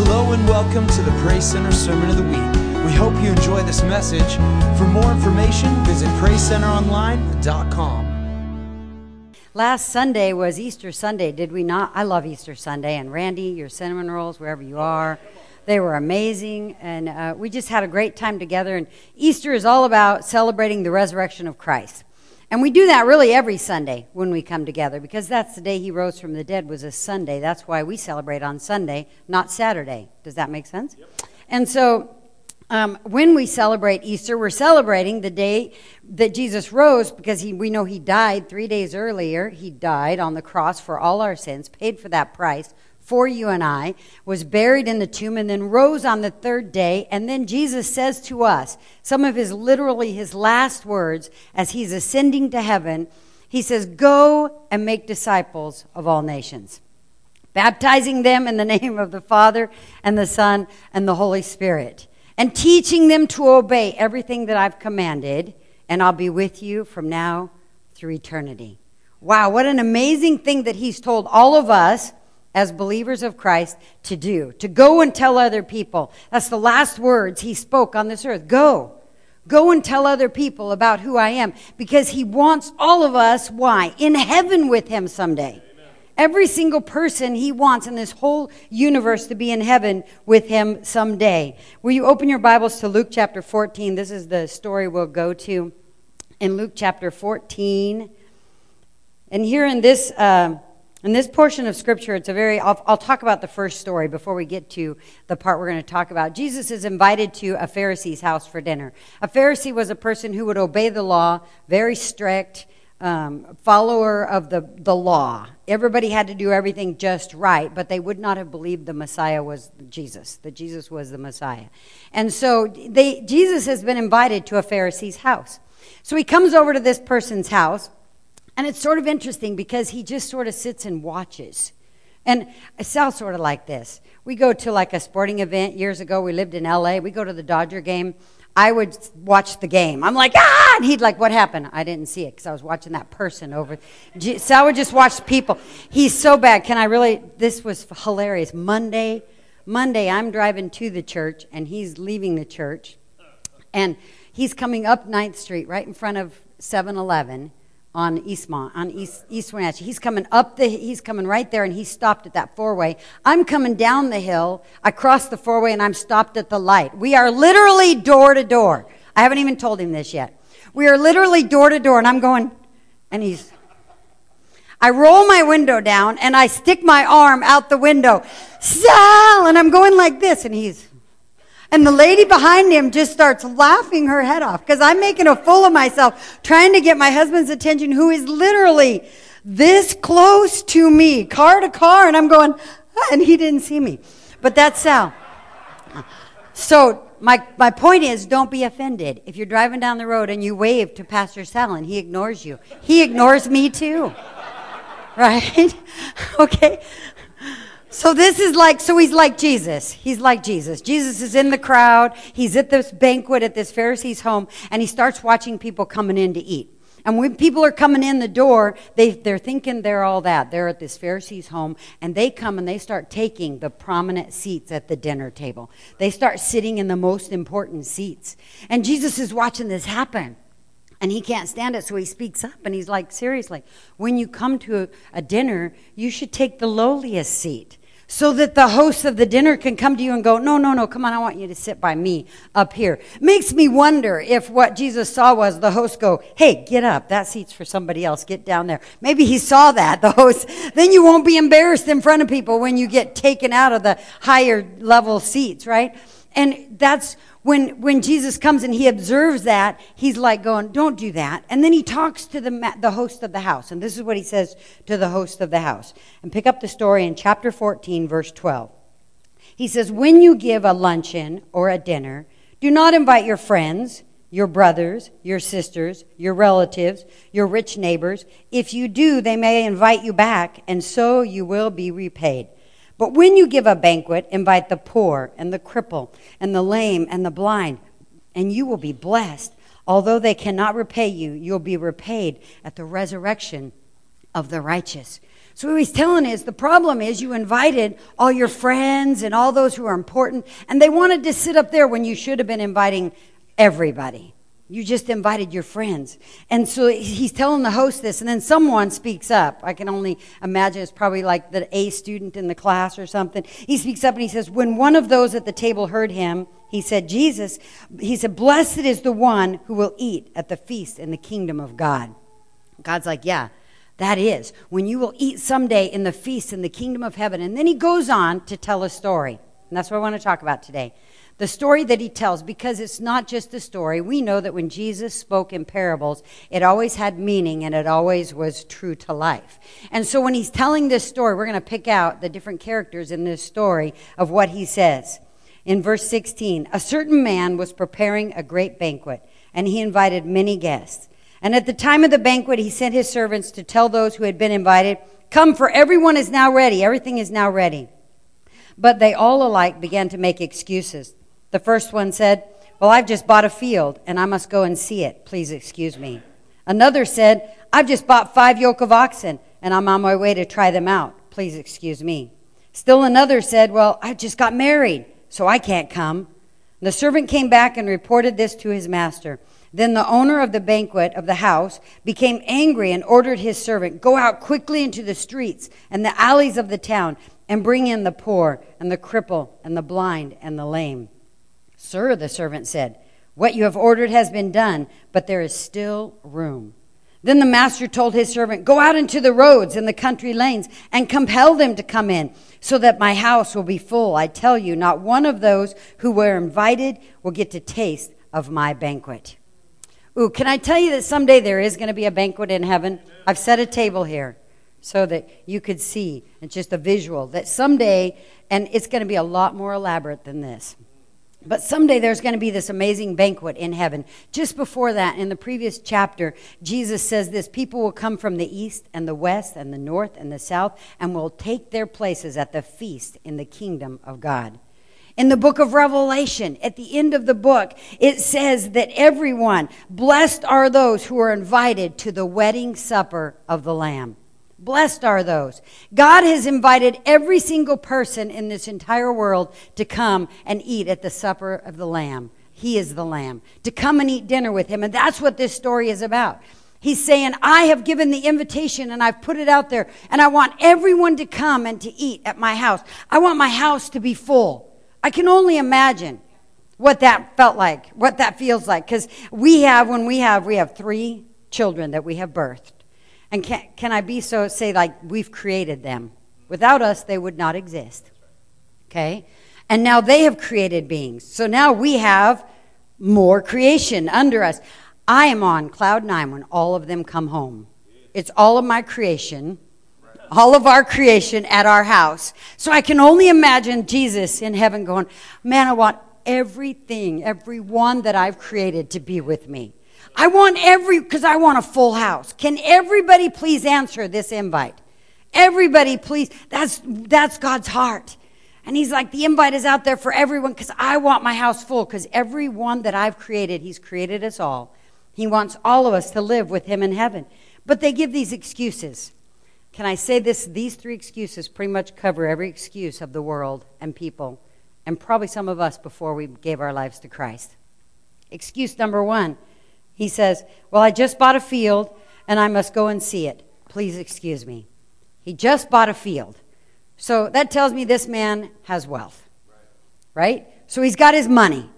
Hello and welcome to the Praise Center Sermon of the Week. We hope you enjoy this message. For more information, visit PraiseCenterOnline.com. Last Sunday was Easter Sunday, did we not? I love Easter Sunday. And Randy, your cinnamon rolls, wherever you are, they were amazing. And uh, we just had a great time together. And Easter is all about celebrating the resurrection of Christ. And we do that really every Sunday when we come together because that's the day he rose from the dead was a Sunday. That's why we celebrate on Sunday, not Saturday. Does that make sense? Yep. And so um, when we celebrate Easter, we're celebrating the day that Jesus rose because he, we know he died three days earlier. He died on the cross for all our sins, paid for that price for you and I, was buried in the tomb, and then rose on the third day. And then Jesus says to us some of his literally his last words as he's ascending to heaven. He says, Go and make disciples of all nations, baptizing them in the name of the Father and the Son and the Holy Spirit, and teaching them to obey everything that I've commanded, and I'll be with you from now through eternity. Wow, what an amazing thing that he's told all of us as believers of Christ to do, to go and tell other people. That's the last words he spoke on this earth. Go. Go and tell other people about who I am because he wants all of us, why? In heaven with him someday. Amen. Every single person he wants in this whole universe to be in heaven with him someday. Will you open your Bibles to Luke chapter 14? This is the story we'll go to in Luke chapter 14. And here in this. Uh, in this portion of scripture, it's a very, I'll, I'll, talk about the first story before we get to the part we're going to talk about. Jesus is invited to a Pharisee's house for dinner. A Pharisee was a person who would obey the law, very strict, um, follower of the, the law. Everybody had to do everything just right, but they would not have believed the Messiah was Jesus, that Jesus was the Messiah. And so they, Jesus has been invited to a Pharisee's house. So he comes over to this person's house. And it's sort of interesting because he just sort of sits and watches. And it sounds sort of like this. We go to like a sporting event years ago. We lived in LA. We go to the Dodger game. I would watch the game. I'm like, ah! And he'd like, what happened? I didn't see it because I was watching that person over. So I would just watch people. He's so bad. Can I really? This was hilarious. Monday, Monday, I'm driving to the church and he's leaving the church. And he's coming up 9th Street right in front of 7 Eleven on Eastmont, on East, East Wenatchee. He's coming up the, he's coming right there and he stopped at that four way. I'm coming down the hill. I crossed the four way and I'm stopped at the light. We are literally door to door. I haven't even told him this yet. We are literally door to door and I'm going, and he's, I roll my window down and I stick my arm out the window. Sal! And I'm going like this and he's, and the lady behind him just starts laughing her head off because I'm making a fool of myself trying to get my husband's attention, who is literally this close to me, car to car. And I'm going, ah, and he didn't see me. But that's Sal. So my, my point is don't be offended. If you're driving down the road and you wave to Pastor Sal and he ignores you, he ignores me too. Right? okay? So this is like, so he's like Jesus. He's like Jesus. Jesus is in the crowd. He's at this banquet at this Pharisee's home, and he starts watching people coming in to eat. And when people are coming in the door, they, they're thinking they're all that. They're at this Pharisee's home, and they come and they start taking the prominent seats at the dinner table. They start sitting in the most important seats. And Jesus is watching this happen. And he can't stand it, so he speaks up and he's like, Seriously, when you come to a, a dinner, you should take the lowliest seat so that the host of the dinner can come to you and go, No, no, no, come on, I want you to sit by me up here. Makes me wonder if what Jesus saw was the host go, Hey, get up. That seat's for somebody else. Get down there. Maybe he saw that, the host. Then you won't be embarrassed in front of people when you get taken out of the higher level seats, right? And that's when, when Jesus comes and he observes that, he's like going, Don't do that. And then he talks to the, the host of the house. And this is what he says to the host of the house. And pick up the story in chapter 14, verse 12. He says, When you give a luncheon or a dinner, do not invite your friends, your brothers, your sisters, your relatives, your rich neighbors. If you do, they may invite you back, and so you will be repaid. But when you give a banquet, invite the poor and the cripple and the lame and the blind, and you will be blessed. Although they cannot repay you, you'll be repaid at the resurrection of the righteous. So what he's telling is the problem is you invited all your friends and all those who are important, and they wanted to sit up there when you should have been inviting everybody. You just invited your friends. And so he's telling the host this, and then someone speaks up. I can only imagine it's probably like the A student in the class or something. He speaks up and he says, When one of those at the table heard him, he said, Jesus, he said, Blessed is the one who will eat at the feast in the kingdom of God. God's like, Yeah, that is, when you will eat someday in the feast in the kingdom of heaven. And then he goes on to tell a story. And that's what I want to talk about today the story that he tells, because it's not just a story. We know that when Jesus spoke in parables, it always had meaning and it always was true to life. And so when he's telling this story, we're going to pick out the different characters in this story of what he says. In verse 16, a certain man was preparing a great banquet, and he invited many guests. And at the time of the banquet, he sent his servants to tell those who had been invited, Come, for everyone is now ready. Everything is now ready. But they all alike began to make excuses. The first one said, Well, I've just bought a field and I must go and see it. Please excuse me. Another said, I've just bought five yoke of oxen and I'm on my way to try them out. Please excuse me. Still another said, Well, I just got married, so I can't come. And the servant came back and reported this to his master. Then the owner of the banquet of the house became angry and ordered his servant, Go out quickly into the streets and the alleys of the town and bring in the poor and the cripple and the blind and the lame. Sir, the servant said, What you have ordered has been done, but there is still room. Then the master told his servant, Go out into the roads and the country lanes and compel them to come in, so that my house will be full. I tell you, not one of those who were invited will get to taste of my banquet. Ooh, can I tell you that someday there is going to be a banquet in heaven? I've set a table here so that you could see. It's just a visual that someday, and it's going to be a lot more elaborate than this. But someday there's going to be this amazing banquet in heaven. Just before that, in the previous chapter, Jesus says this people will come from the east and the west and the north and the south and will take their places at the feast in the kingdom of God. In the book of Revelation, at the end of the book, it says that everyone, blessed are those who are invited to the wedding supper of the Lamb. Blessed are those. God has invited every single person in this entire world to come and eat at the supper of the Lamb. He is the Lamb. To come and eat dinner with Him. And that's what this story is about. He's saying, I have given the invitation and I've put it out there, and I want everyone to come and to eat at my house. I want my house to be full. I can only imagine what that felt like, what that feels like. Because we have, when we have, we have three children that we have birthed. And can, can I be so, say, like, we've created them? Without us, they would not exist. Okay? And now they have created beings. So now we have more creation under us. I am on cloud nine when all of them come home. It's all of my creation, all of our creation at our house. So I can only imagine Jesus in heaven going, Man, I want everything, every one that I've created to be with me. I want every, because I want a full house. Can everybody please answer this invite? Everybody, please. That's, that's God's heart. And he's like, the invite is out there for everyone because I want my house full because everyone that I've created, he's created us all. He wants all of us to live with him in heaven. But they give these excuses. Can I say this? These three excuses pretty much cover every excuse of the world and people, and probably some of us before we gave our lives to Christ. Excuse number one he says, Well, I just bought a field and I must go and see it. Please excuse me. He just bought a field. So that tells me this man has wealth, right? So he's got his money.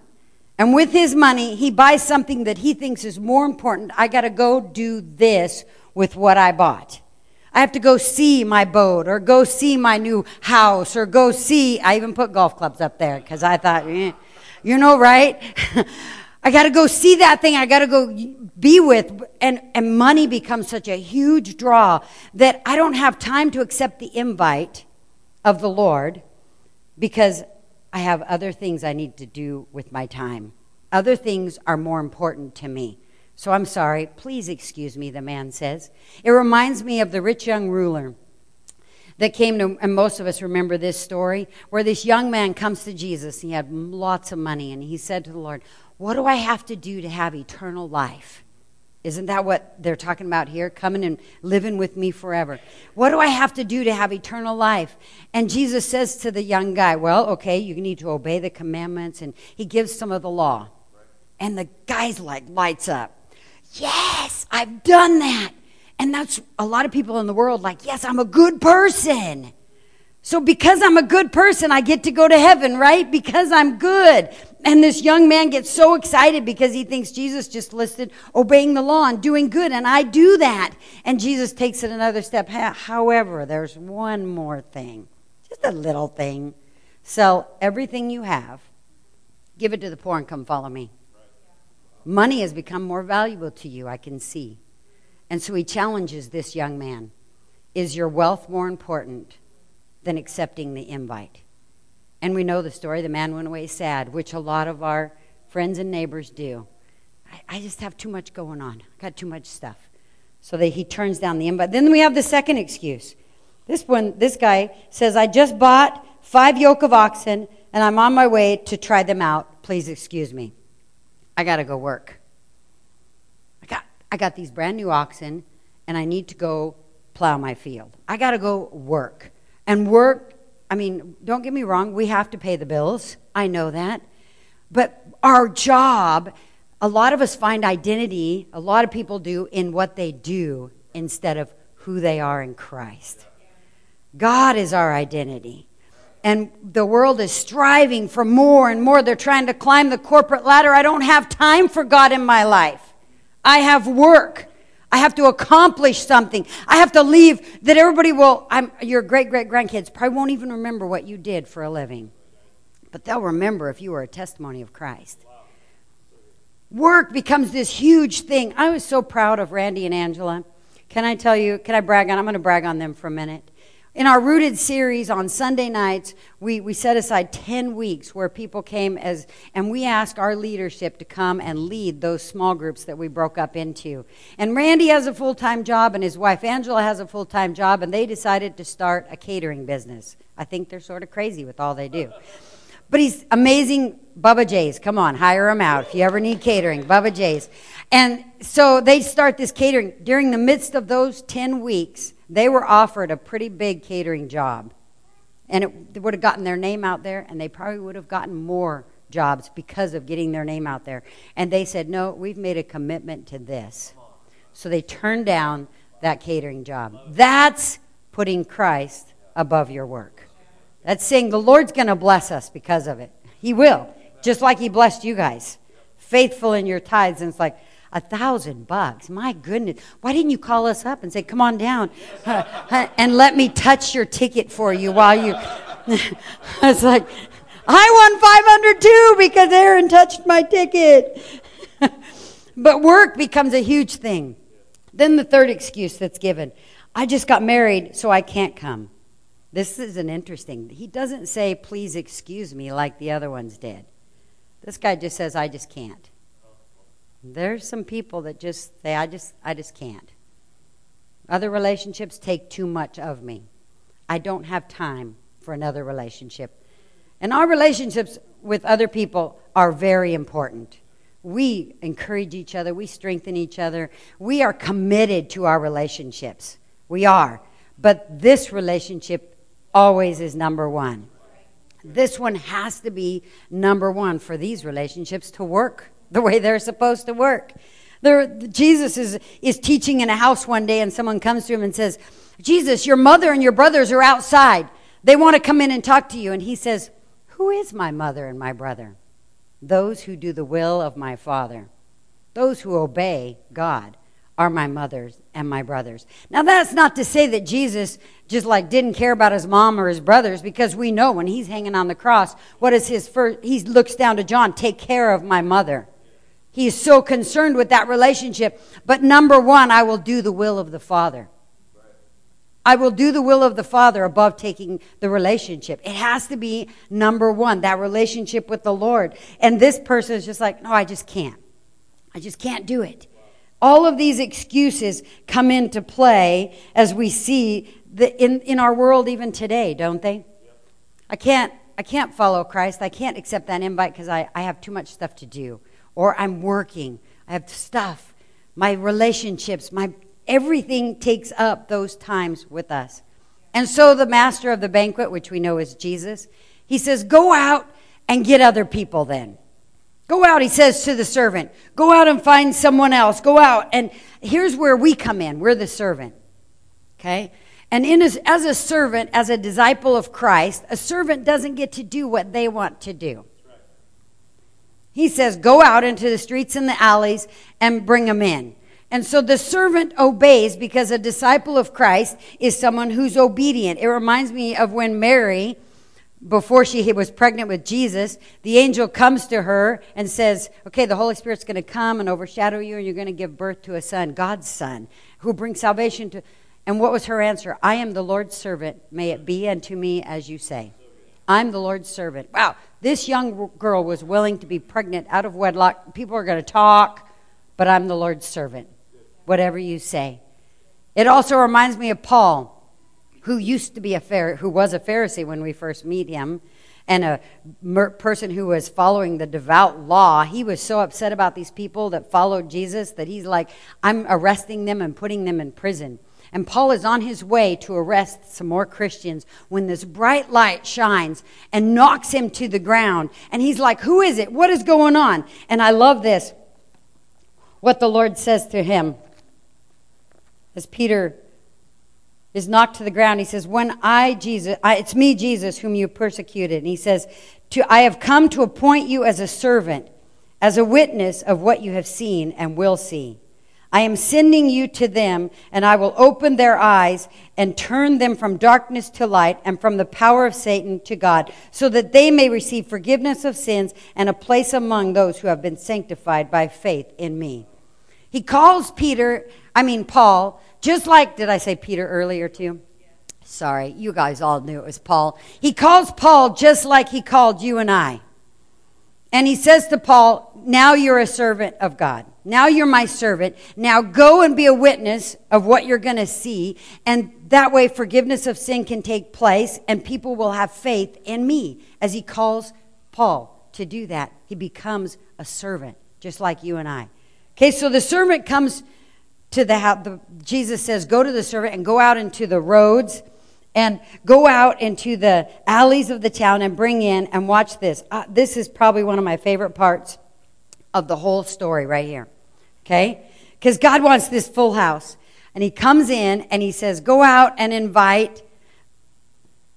And with his money, he buys something that he thinks is more important. I got to go do this with what I bought. I have to go see my boat or go see my new house or go see. I even put golf clubs up there because I thought, eh, you know, right? I got to go see that thing. I got to go be with. And, and money becomes such a huge draw that I don't have time to accept the invite of the Lord because I have other things I need to do with my time. Other things are more important to me. So I'm sorry. Please excuse me, the man says. It reminds me of the rich young ruler that came to, and most of us remember this story, where this young man comes to Jesus. He had lots of money, and he said to the Lord, what do I have to do to have eternal life? Isn't that what they're talking about here? Coming and living with me forever. What do I have to do to have eternal life? And Jesus says to the young guy, Well, okay, you need to obey the commandments. And he gives some of the law. And the guy's like, lights up. Yes, I've done that. And that's a lot of people in the world like, Yes, I'm a good person. So, because I'm a good person, I get to go to heaven, right? Because I'm good. And this young man gets so excited because he thinks Jesus just listed obeying the law and doing good, and I do that. And Jesus takes it another step. However, there's one more thing, just a little thing. Sell everything you have, give it to the poor, and come follow me. Money has become more valuable to you, I can see. And so he challenges this young man Is your wealth more important? Than accepting the invite. And we know the story. The man went away sad, which a lot of our friends and neighbors do. I, I just have too much going on. I got too much stuff. So that he turns down the invite. Then we have the second excuse. This one, this guy says, I just bought five yoke of oxen and I'm on my way to try them out. Please excuse me. I got to go work. I got, I got these brand new oxen and I need to go plow my field. I got to go work. And work, I mean, don't get me wrong, we have to pay the bills. I know that. But our job, a lot of us find identity, a lot of people do, in what they do instead of who they are in Christ. God is our identity. And the world is striving for more and more. They're trying to climb the corporate ladder. I don't have time for God in my life. I have work. I have to accomplish something. I have to leave that everybody will, I'm, your great great grandkids probably won't even remember what you did for a living, but they'll remember if you were a testimony of Christ. Work becomes this huge thing. I was so proud of Randy and Angela. Can I tell you, can I brag on, I'm going to brag on them for a minute. In our Rooted series on Sunday nights, we, we set aside 10 weeks where people came as, and we asked our leadership to come and lead those small groups that we broke up into. And Randy has a full time job, and his wife Angela has a full time job, and they decided to start a catering business. I think they're sort of crazy with all they do. But he's amazing. Bubba Jay's, come on, hire him out if you ever need catering. Bubba Jay's. And so they start this catering. During the midst of those 10 weeks, they were offered a pretty big catering job. And it would have gotten their name out there, and they probably would have gotten more jobs because of getting their name out there. And they said, No, we've made a commitment to this. So they turned down that catering job. That's putting Christ above your work. That's saying the Lord's going to bless us because of it. He will, just like He blessed you guys. Faithful in your tithes. And it's like, a thousand bucks. My goodness. Why didn't you call us up and say, come on down and let me touch your ticket for you while you. it's like, I won 500 too because Aaron touched my ticket. but work becomes a huge thing. Then the third excuse that's given I just got married, so I can't come. This is an interesting. He doesn't say, please excuse me, like the other ones did. This guy just says, I just can't. There's some people that just say, I just, I just can't. Other relationships take too much of me. I don't have time for another relationship. And our relationships with other people are very important. We encourage each other, we strengthen each other, we are committed to our relationships. We are. But this relationship always is number one. This one has to be number one for these relationships to work the way they're supposed to work. Jesus is, is teaching in a house one day, and someone comes to him and says, Jesus, your mother and your brothers are outside. They want to come in and talk to you. And he says, Who is my mother and my brother? Those who do the will of my Father. Those who obey God are my mothers and my brothers. Now, that's not to say that Jesus just like didn't care about his mom or his brothers, because we know when he's hanging on the cross, what is his first? He looks down to John, take care of my mother. He is so concerned with that relationship. But number one, I will do the will of the Father. I will do the will of the Father above taking the relationship. It has to be number one, that relationship with the Lord. And this person is just like, no, I just can't. I just can't do it. All of these excuses come into play as we see the, in, in our world even today, don't they? I can't, I can't follow Christ. I can't accept that invite because I, I have too much stuff to do or I'm working. I have stuff. my relationships, my everything takes up those times with us. And so the master of the banquet, which we know is Jesus, he says, Go out and get other people then. Go out, he says to the servant. Go out and find someone else. Go out. And here's where we come in we're the servant. Okay? And in as, as a servant, as a disciple of Christ, a servant doesn't get to do what they want to do. He says, Go out into the streets and the alleys and bring them in. And so the servant obeys because a disciple of Christ is someone who's obedient. It reminds me of when Mary, before she was pregnant with Jesus, the angel comes to her and says, Okay, the Holy Spirit's going to come and overshadow you, and you're going to give birth to a son, God's son, who brings salvation to. And what was her answer? I am the Lord's servant. May it be unto me as you say. I'm the Lord's servant. Wow, this young girl was willing to be pregnant out of wedlock. People are going to talk, but I'm the Lord's servant. Whatever you say. It also reminds me of Paul, who used to be a Phar- who was a Pharisee when we first meet him, and a mer- person who was following the devout law. He was so upset about these people that followed Jesus that he's like, I'm arresting them and putting them in prison. And Paul is on his way to arrest some more Christians when this bright light shines and knocks him to the ground. And he's like, Who is it? What is going on? And I love this, what the Lord says to him. As Peter is knocked to the ground, he says, When I, Jesus, I, it's me, Jesus, whom you persecuted. And he says, to, I have come to appoint you as a servant, as a witness of what you have seen and will see. I am sending you to them, and I will open their eyes and turn them from darkness to light and from the power of Satan to God, so that they may receive forgiveness of sins and a place among those who have been sanctified by faith in me. He calls Peter, I mean, Paul, just like, did I say Peter earlier too? Sorry, you guys all knew it was Paul. He calls Paul just like he called you and I. And he says to Paul, Now you're a servant of God. Now you're my servant. Now go and be a witness of what you're going to see. And that way, forgiveness of sin can take place, and people will have faith in me. As he calls Paul to do that, he becomes a servant, just like you and I. Okay, so the servant comes to the house. Jesus says, Go to the servant and go out into the roads and go out into the alleys of the town and bring in and watch this. Uh, this is probably one of my favorite parts of the whole story right here. Okay? Because God wants this full house. And he comes in and he says, Go out and invite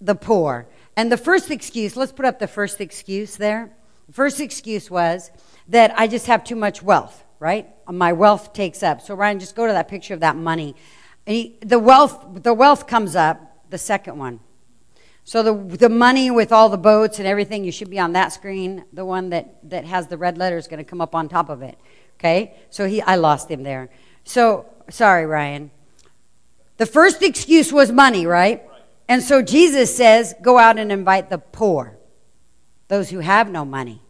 the poor. And the first excuse, let's put up the first excuse there. The first excuse was that I just have too much wealth, right? My wealth takes up. So, Ryan, just go to that picture of that money. He, the, wealth, the wealth comes up the second one. So the, the money with all the boats and everything, you should be on that screen. The one that, that has the red letter is going to come up on top of it. Okay? So he, I lost him there. So, sorry, Ryan. The first excuse was money, right? And so Jesus says, go out and invite the poor, those who have no money.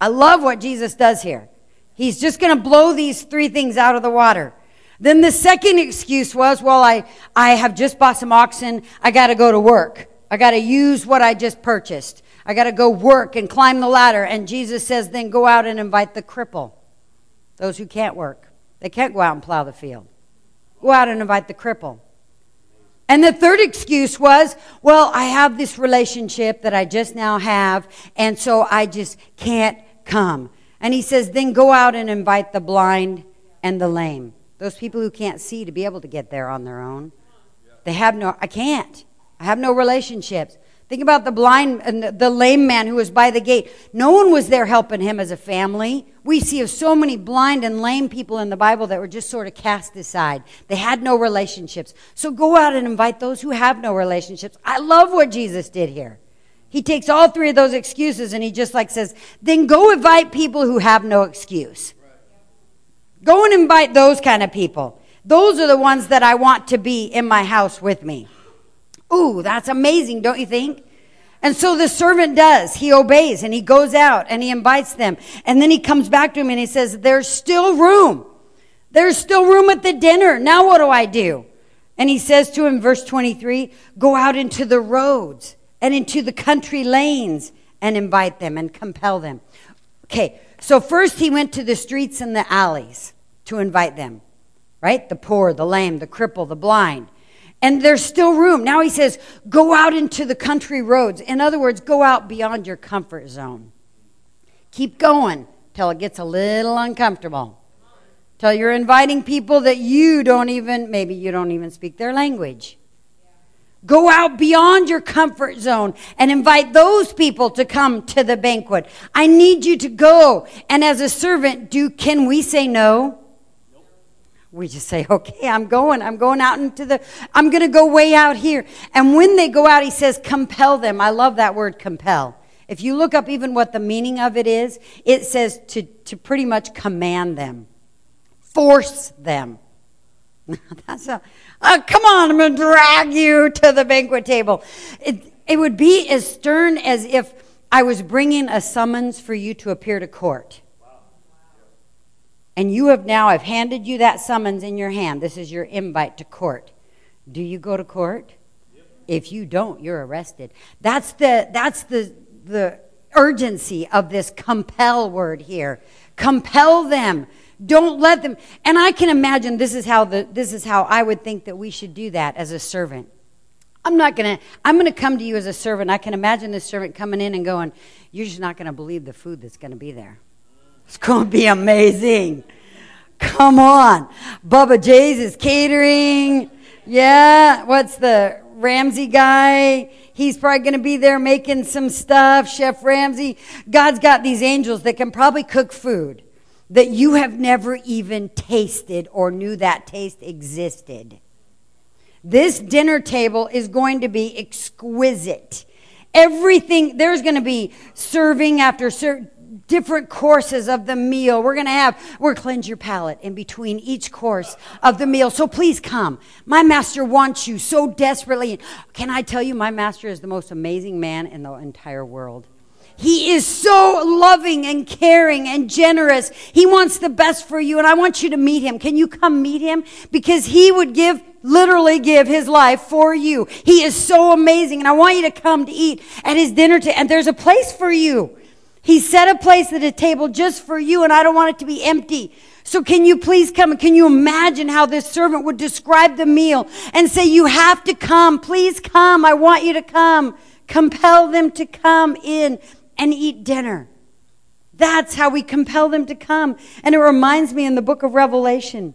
I love what Jesus does here. He's just going to blow these three things out of the water. Then the second excuse was, well, I, I have just bought some oxen. I got to go to work. I got to use what I just purchased. I got to go work and climb the ladder. And Jesus says, then go out and invite the cripple, those who can't work. They can't go out and plow the field. Go out and invite the cripple. And the third excuse was, well, I have this relationship that I just now have, and so I just can't come. And he says, then go out and invite the blind and the lame. Those people who can't see to be able to get there on their own. They have no, I can't. I have no relationships. Think about the blind uh, and the lame man who was by the gate. No one was there helping him as a family. We see of so many blind and lame people in the Bible that were just sort of cast aside. They had no relationships. So go out and invite those who have no relationships. I love what Jesus did here. He takes all three of those excuses and he just like says, then go invite people who have no excuse. Go and invite those kind of people. Those are the ones that I want to be in my house with me. Ooh, that's amazing, don't you think? And so the servant does. He obeys and he goes out and he invites them. And then he comes back to him and he says, There's still room. There's still room at the dinner. Now what do I do? And he says to him, verse 23, Go out into the roads and into the country lanes and invite them and compel them. Okay, so first he went to the streets and the alleys to invite them, right? The poor, the lame, the cripple, the blind. And there's still room. Now he says, go out into the country roads. In other words, go out beyond your comfort zone. Keep going till it gets a little uncomfortable. Till you're inviting people that you don't even, maybe you don't even speak their language. Go out beyond your comfort zone and invite those people to come to the banquet. I need you to go. And as a servant, do can we say no? We just say, okay, I'm going. I'm going out into the, I'm going to go way out here. And when they go out, he says, compel them. I love that word, compel. If you look up even what the meaning of it is, it says to, to pretty much command them, force them. That's a, oh, come on, I'm going to drag you to the banquet table. It, it would be as stern as if I was bringing a summons for you to appear to court. And you have now, I've handed you that summons in your hand. This is your invite to court. Do you go to court? If you don't, you're arrested. That's the, that's the, the urgency of this compel word here. Compel them. Don't let them. And I can imagine this is how the, this is how I would think that we should do that as a servant. I'm not gonna. I'm gonna come to you as a servant. I can imagine this servant coming in and going, "You're just not gonna believe the food that's gonna be there." It's going to be amazing. Come on. Bubba Jay's is catering. Yeah. What's the Ramsay guy? He's probably going to be there making some stuff. Chef Ramsay. God's got these angels that can probably cook food that you have never even tasted or knew that taste existed. This dinner table is going to be exquisite. Everything, there's going to be serving after serving different courses of the meal. We're going to have, we're cleanse your palate in between each course of the meal. So please come. My master wants you so desperately. Can I tell you, my master is the most amazing man in the entire world. He is so loving and caring and generous. He wants the best for you, and I want you to meet him. Can you come meet him? Because he would give, literally give his life for you. He is so amazing, and I want you to come to eat at his dinner table. And there's a place for you. He set a place at a table just for you, and I don't want it to be empty. So can you please come? Can you imagine how this servant would describe the meal and say, you have to come. Please come. I want you to come. Compel them to come in and eat dinner. That's how we compel them to come. And it reminds me in the book of Revelation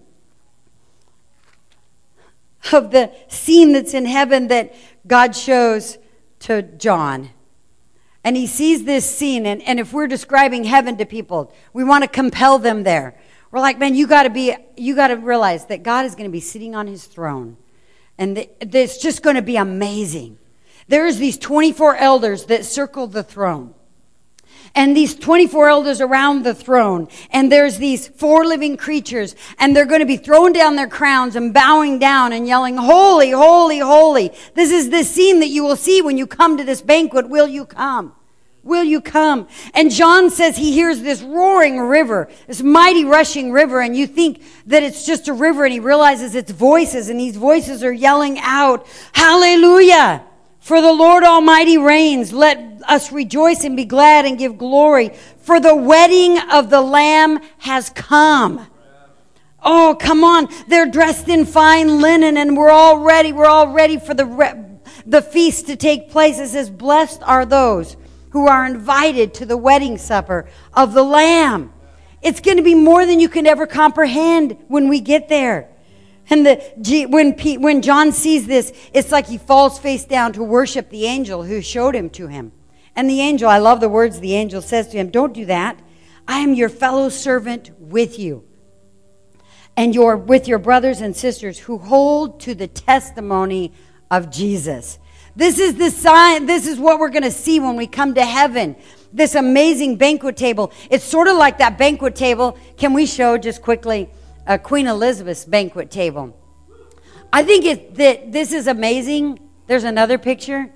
of the scene that's in heaven that God shows to John. And he sees this scene, and, and if we're describing heaven to people, we want to compel them there. We're like, man, you got to be, you got to realize that God is going to be sitting on his throne, and it's just going to be amazing. There's these 24 elders that circle the throne. And these 24 elders around the throne, and there's these four living creatures, and they're going to be throwing down their crowns and bowing down and yelling, Holy, holy, holy. This is the scene that you will see when you come to this banquet. Will you come? Will you come? And John says he hears this roaring river, this mighty rushing river, and you think that it's just a river, and he realizes it's voices, and these voices are yelling out, Hallelujah! For the Lord Almighty reigns. Let us rejoice and be glad and give glory. For the wedding of the Lamb has come. Oh, come on. They're dressed in fine linen, and we're all ready. We're all ready for the, re- the feast to take place. It says, Blessed are those who are invited to the wedding supper of the Lamb. It's going to be more than you can ever comprehend when we get there. And the, when, Pete, when John sees this, it's like he falls face down to worship the angel who showed him to him. And the angel, I love the words the angel says to him Don't do that. I am your fellow servant with you and your, with your brothers and sisters who hold to the testimony of Jesus. This is the sign, this is what we're going to see when we come to heaven. This amazing banquet table. It's sort of like that banquet table. Can we show just quickly uh, Queen Elizabeth's banquet table? I think it, that this is amazing. There's another picture.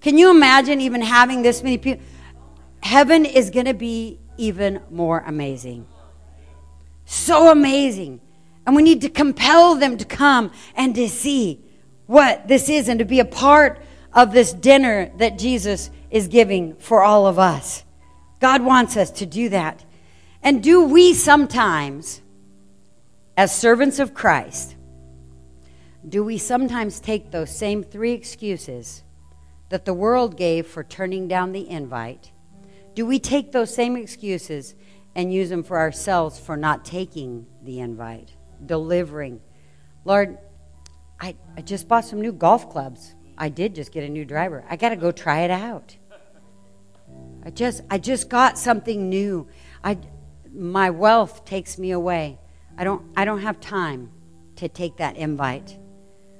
Can you imagine even having this many people? Heaven is going to be even more amazing. So amazing. And we need to compel them to come and to see what this is and to be a part of this dinner that Jesus is giving for all of us. God wants us to do that. And do we sometimes as servants of Christ, do we sometimes take those same three excuses that the world gave for turning down the invite? Do we take those same excuses and use them for ourselves for not taking the invite, delivering? Lord, I, I just bought some new golf clubs. I did just get a new driver. I got to go try it out. I just I just got something new. I my wealth takes me away. I don't I don't have time to take that invite.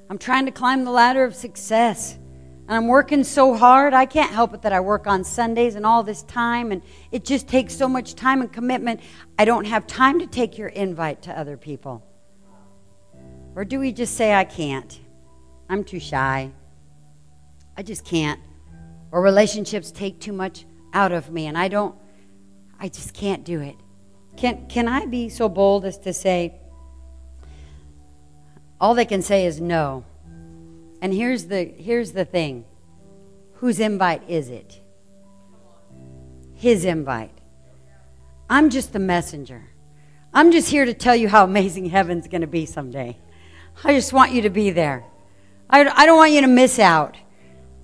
I'm trying to climb the ladder of success. And I'm working so hard. I can't help it that I work on Sundays and all this time and it just takes so much time and commitment. I don't have time to take your invite to other people. Or do we just say I can't? I'm too shy. I just can't. Or relationships take too much out of me and I don't I just can't do it. Can can I be so bold as to say all they can say is no. And here's the here's the thing. Whose invite is it? His invite. I'm just the messenger. I'm just here to tell you how amazing heaven's going to be someday. I just want you to be there. I, I don't want you to miss out.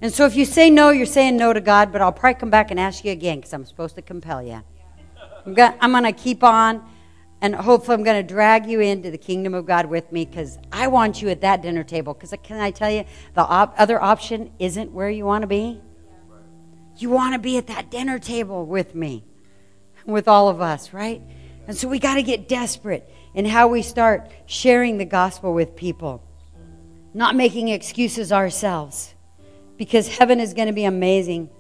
And so if you say no, you're saying no to God, but I'll probably come back and ask you again because I'm supposed to compel you. I'm going to keep on, and hopefully I'm going to drag you into the kingdom of God with me because I want you at that dinner table. Because can I tell you, the op- other option isn't where you want to be. You want to be at that dinner table with me, with all of us, right? And so we got to get desperate in how we start sharing the gospel with people, not making excuses ourselves because heaven is going to be amazing.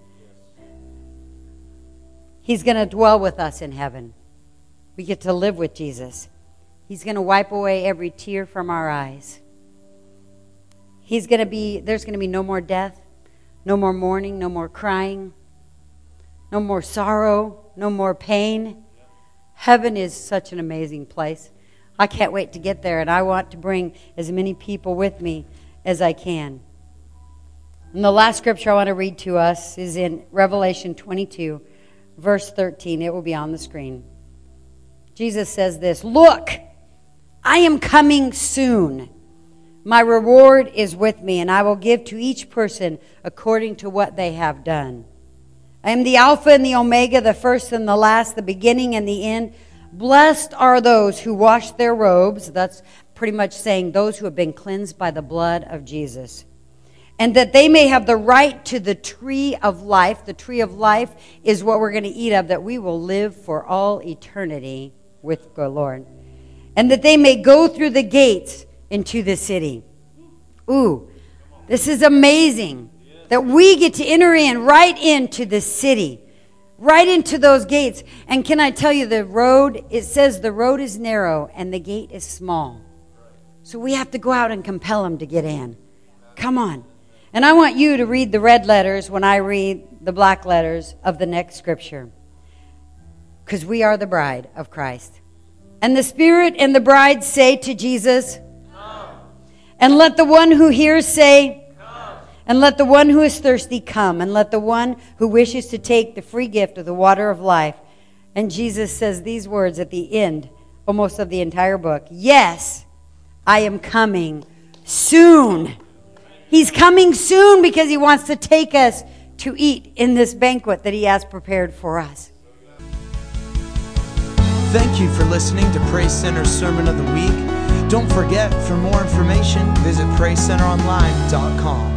He's going to dwell with us in heaven. We get to live with Jesus. He's going to wipe away every tear from our eyes. He's going to be there's going to be no more death, no more mourning, no more crying, no more sorrow, no more pain. Heaven is such an amazing place. I can't wait to get there and I want to bring as many people with me as I can. And the last scripture I want to read to us is in Revelation 22, verse 13. It will be on the screen. Jesus says this Look, I am coming soon. My reward is with me, and I will give to each person according to what they have done. I am the Alpha and the Omega, the first and the last, the beginning and the end. Blessed are those who wash their robes. That's pretty much saying those who have been cleansed by the blood of Jesus and that they may have the right to the tree of life. The tree of life is what we're going to eat of, that we will live for all eternity with the Lord. And that they may go through the gates into the city. Ooh, this is amazing that we get to enter in right into the city, right into those gates. And can I tell you, the road, it says the road is narrow and the gate is small. So we have to go out and compel them to get in. Come on. And I want you to read the red letters when I read the black letters of the next scripture. Because we are the bride of Christ. And the Spirit and the bride say to Jesus, Come. And let the one who hears say, come. And let the one who is thirsty come. And let the one who wishes to take the free gift of the water of life. And Jesus says these words at the end, almost of the entire book Yes, I am coming soon. He's coming soon because he wants to take us to eat in this banquet that he has prepared for us. Thank you for listening to Praise Center's Sermon of the Week. Don't forget, for more information, visit PraiseCenterOnline.com.